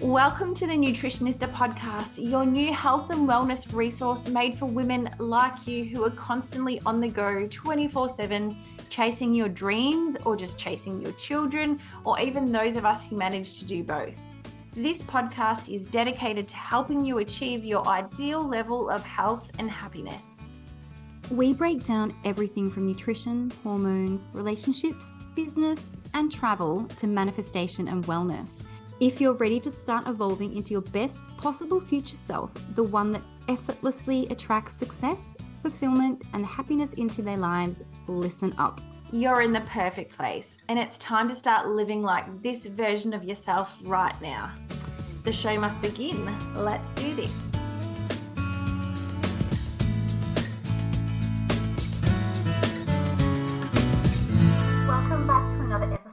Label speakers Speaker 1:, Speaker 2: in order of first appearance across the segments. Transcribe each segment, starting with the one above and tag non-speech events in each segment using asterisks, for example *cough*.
Speaker 1: Welcome to the Nutritionista podcast, your new health and wellness resource made for women like you who are constantly on the go 24 7, chasing your dreams or just chasing your children, or even those of us who manage to do both. This podcast is dedicated to helping you achieve your ideal level of health and happiness.
Speaker 2: We break down everything from nutrition, hormones, relationships, business, and travel to manifestation and wellness. If you're ready to start evolving into your best possible future self, the one that effortlessly attracts success, fulfillment, and happiness into their lives, listen up.
Speaker 1: You're in the perfect place, and it's time to start living like this version of yourself right now. The show must begin. Let's do this.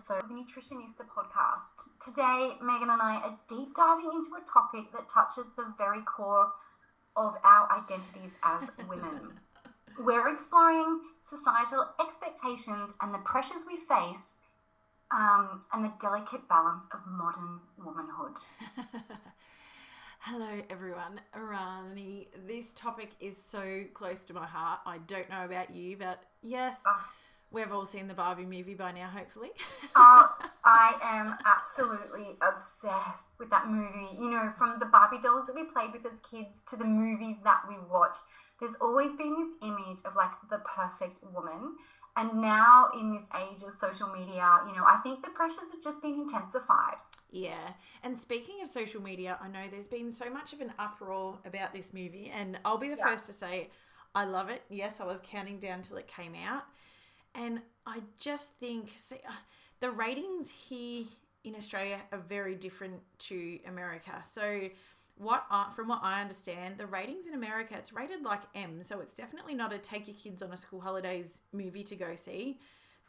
Speaker 2: Episode of the Nutritionista podcast. Today, Megyn and I are deep diving into a topic that touches the very core of our identities as women. *laughs* We're exploring societal expectations and the pressures we face um, and the delicate balance of modern womanhood. *laughs*
Speaker 1: Hello, everyone. Rarnie, this topic is so close to my heart. I don't know about you, but yes. Uh, We've all seen the Barbie movie by now, hopefully. *laughs*
Speaker 2: uh, I *laughs* am absolutely obsessed with that movie. You know, from the Barbie dolls that we played with as kids to the movies that we watched, there's always been this image of like the perfect woman. And now, in this age of social media, you know, I think the pressures have just been intensified.
Speaker 1: Yeah. And speaking of social media, I know there's been so much of an uproar about this movie. And I'll be the yeah. first to say, I love it. Yes, I was counting down till it came out. And I just think, see, uh, the ratings here in Australia are very different to America. So, what I, from what I understand, the ratings in America it's rated like M, so it's definitely not a take your kids on a school holidays movie to go see.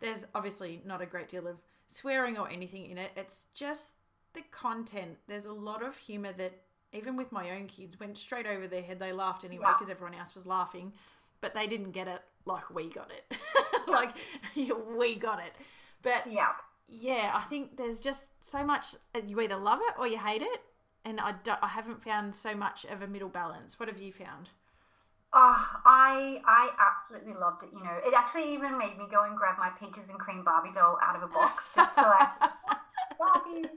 Speaker 1: There's obviously not a great deal of swearing or anything in it. It's just the content. There's a lot of humor that even with my own kids went straight over their head. They laughed anyway because yeah. everyone else was laughing, but they didn't get it like we got it. *laughs* like *laughs* we got it. But
Speaker 2: yeah,
Speaker 1: yeah, I think there's just so much. Uh, you either love it or you hate it, and I don't, I haven't found so much of a middle balance. What have you found?
Speaker 2: Oh, I I absolutely loved it. You know, it actually even made me go and grab my peaches and cream Barbie doll out of a box just to like *laughs* Barbie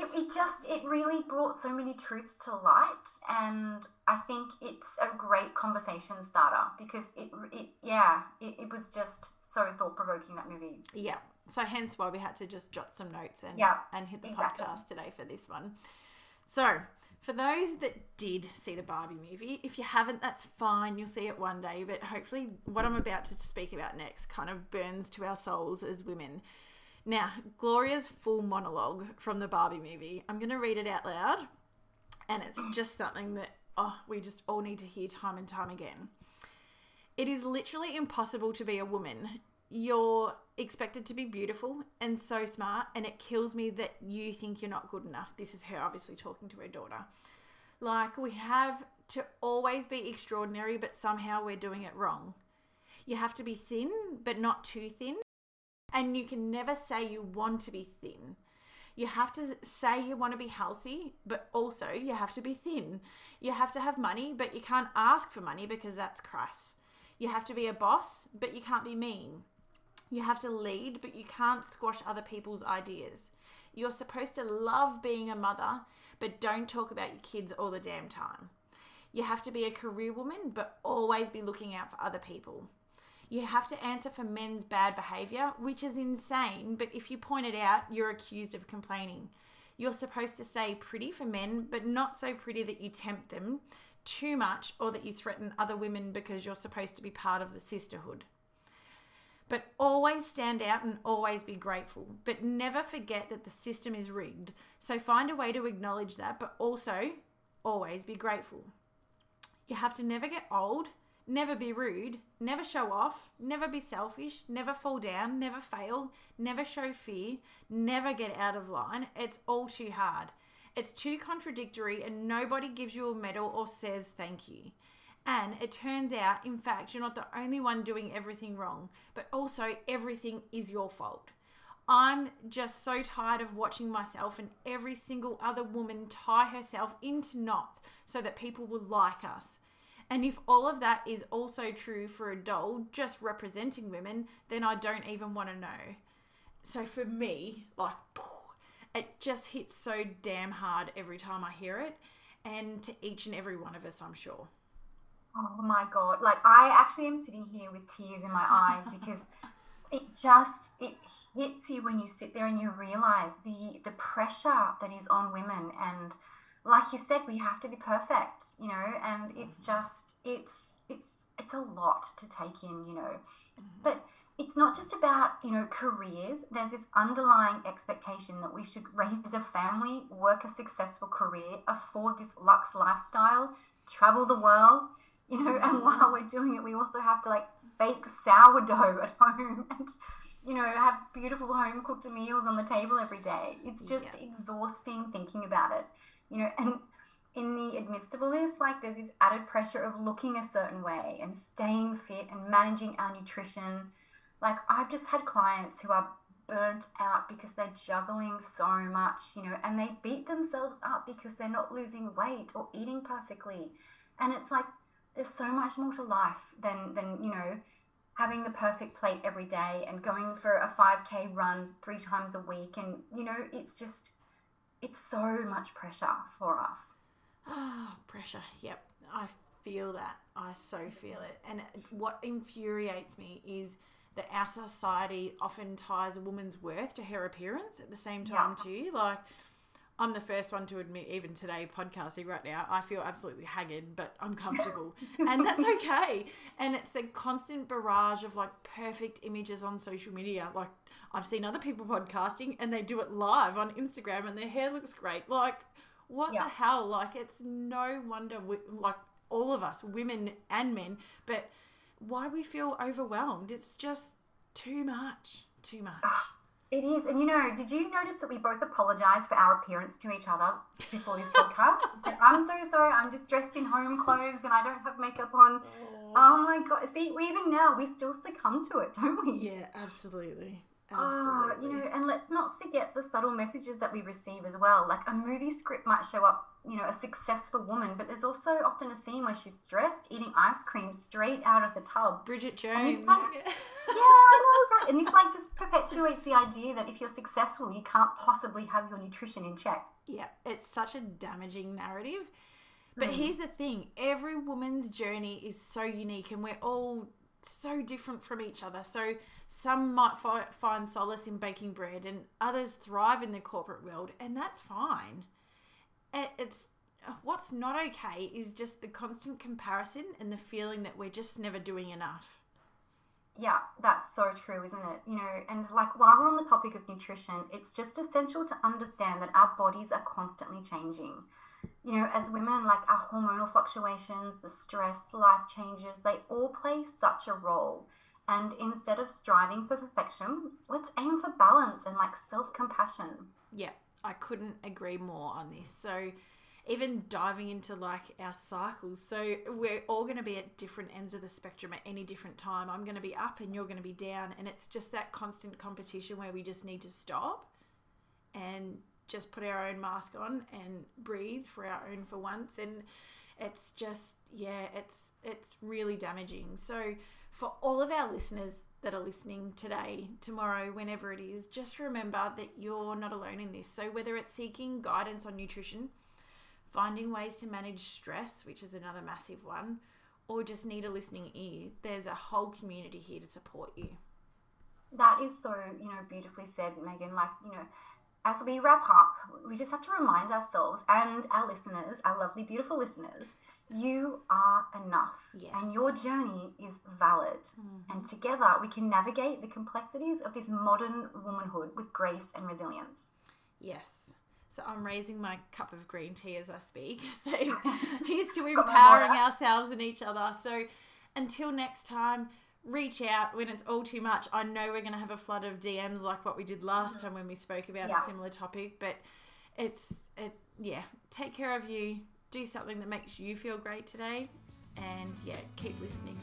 Speaker 2: it, it just it really brought so many truths to light and i think it's a great conversation starter because it, it yeah it, it was just so thought-provoking that movie
Speaker 1: yeah so hence why we had to just jot some notes and yeah, and hit the exactly. podcast today for this one so for those that did see the Barbie movie, if you haven't, that's fine. You'll see it one day. But hopefully, what I'm about to speak about next kind of burns to our souls as women now, Gloria's full monologue from the Barbie movie, I'm going to read it out loud. And it's *clears throat* just something that, oh, we just all need to hear time and time again. It is literally impossible to be a woman. You're expected to be beautiful and so smart, and it kills me that you think you're not good enough. This is her obviously talking to her daughter. Like, we have to always be extraordinary, but somehow we're doing it wrong. You have to be thin, but not too thin. And you can never say you want to be thin. You have to say you want to be healthy, but also you have to be thin. You have to have money, but you can't ask for money because that's crass. You have to be a boss, but you can't be mean. You have to lead, but you can't squash other people's ideas. You're supposed to love being a mother, but don't talk about your kids all the damn time. You have to be a career woman, but always be looking out for other people you have to answer for men's bad behavior, which is insane. But if you point it out, you're accused of complaining. You're supposed to stay pretty for men, but not so pretty that you tempt them too much or that you threaten other women because you're supposed to be part of the sisterhood. But always stand out and always be grateful. But never forget that the system is rigged. So find a way to acknowledge that, but also always be grateful. You have to never get old Never be rude, never show off, never be selfish, never fall down, never fail, never show fear, never get out of line. It's all too hard. It's too contradictory, and nobody gives you a medal or says thank you. And it turns out, in fact, you're not the only one doing everything wrong, but also everything is your fault. I'm just so tired of watching myself and every single other woman tie herself into knots so that people will like us. And if all of that is also true for a doll just representing women, then I don't even want to know. So for me, like, it just hits so damn hard every time I hear it, and to each and every one of us, I'm sure.
Speaker 2: Oh my god! Like I actually am sitting here with tears in my eyes *laughs* because it just it hits you when you sit there and you realize the the pressure that is on women and like you said we have to be perfect you know and it's mm-hmm. just it's it's it's a lot to take in you know mm-hmm. but it's not just about you know careers there's this underlying expectation that we should raise a family work a successful career afford this luxe lifestyle travel the world you know and mm-hmm. while we're doing it we also have to like bake sourdough at home *laughs* and you know have beautiful home cooked meals on the table every day. It's just yeah. exhausting thinking about it you know and in the of like there's this added pressure of looking a certain way and staying fit and managing our nutrition. Like i've just had clients who are burnt out because they're juggling so much you know and they beat themselves up because they're not losing weight or eating perfectly. And it's like there's so much more to life than than you know having the perfect plate every day and going for a 5k run three times a week. And you know it's just it's so much pressure for us.
Speaker 1: Ah pressure. Yep. I feel that. I so feel it. And what infuriates me is that our society often ties a woman's worth to her appearance at the same time yeah. too. Like I'm the first one to admit, even today, podcasting right now, I feel absolutely haggard, but I'm comfortable. *laughs* and that's okay. And it's the constant barrage of like perfect images on social media. Like, I've seen other people podcasting and they do it live on Instagram and their hair looks great. Like, what yeah. the hell? Like, it's no wonder, we, like, all of us, women and men, but why we feel overwhelmed. It's just too much. Too much. Ah.
Speaker 2: It is. And you know, did you notice that we both apologized for our appearance to each other before this *laughs* podcast? I'm so sorry. I'm just dressed in home clothes and I don't have makeup on. Oh, oh my God. See, even now, we still succumb to it, don't we?
Speaker 1: Yeah, absolutely.
Speaker 2: Ah, absolutely. Oh, you know, and let's not forget the subtle messages that we receive as well. Like a movie script might show up, you know, a successful woman, but there's also often a scene where she's stressed, eating ice cream straight out of the tub.
Speaker 1: Bridget Jones. *laughs*
Speaker 2: yeah, I know, right? And this like just perpetuates the idea that if you're successful, you can't possibly have your nutrition in check.
Speaker 1: Yeah, it's such a damaging narrative. But mm. here's the thing every woman's journey is so unique, and we're all so different from each other. So some might fi- find solace in baking bread, and others thrive in the corporate world, and that's fine. It's what's not okay is just the constant comparison and the feeling that we're just never doing enough.
Speaker 2: Yeah, that's so true, isn't it? You know, and like while we're on the topic of nutrition, it's just essential to understand that our bodies are constantly changing. You know, as women, like our hormonal fluctuations, the stress, life changes, they all play such a role. And instead of striving for perfection, let's aim for balance and like self compassion.
Speaker 1: Yeah, I couldn't agree more on this. So, even diving into like our cycles. So we're all going to be at different ends of the spectrum at any different time. I'm going to be up and you're going to be down. And it's just that constant competition where we just need to stop and just put our own mask on and breathe for our own for once. And it's just, yeah, it's, it's really damaging. So for all of our listeners that are listening today, tomorrow, whenever it is, just remember that you're not alone in this. So, whether it's seeking guidance on nutrition, finding ways to manage stress, which is another massive one, or just need a listening ear, there's a whole community here to support you.
Speaker 2: That is so, you know, beautifully said, Megyn. Like, you know, as we wrap up, we just have to remind ourselves and our listeners, our lovely, beautiful listeners, you are enough yes. and your journey is valid. Mm-hmm. And together we can navigate the complexities of this modern womanhood with grace and resilience.
Speaker 1: Yes. So I'm raising my cup of green tea as I speak. *laughs* So *laughs* here's to empowering ourselves and each other. So until next time, reach out when it's all too much. I know we're going to have a flood of DMs like what we did last mm-hmm. time when we spoke about yeah. a similar topic, but it's it yeah, take care of you. Do something that makes you feel great today and yeah, keep listening.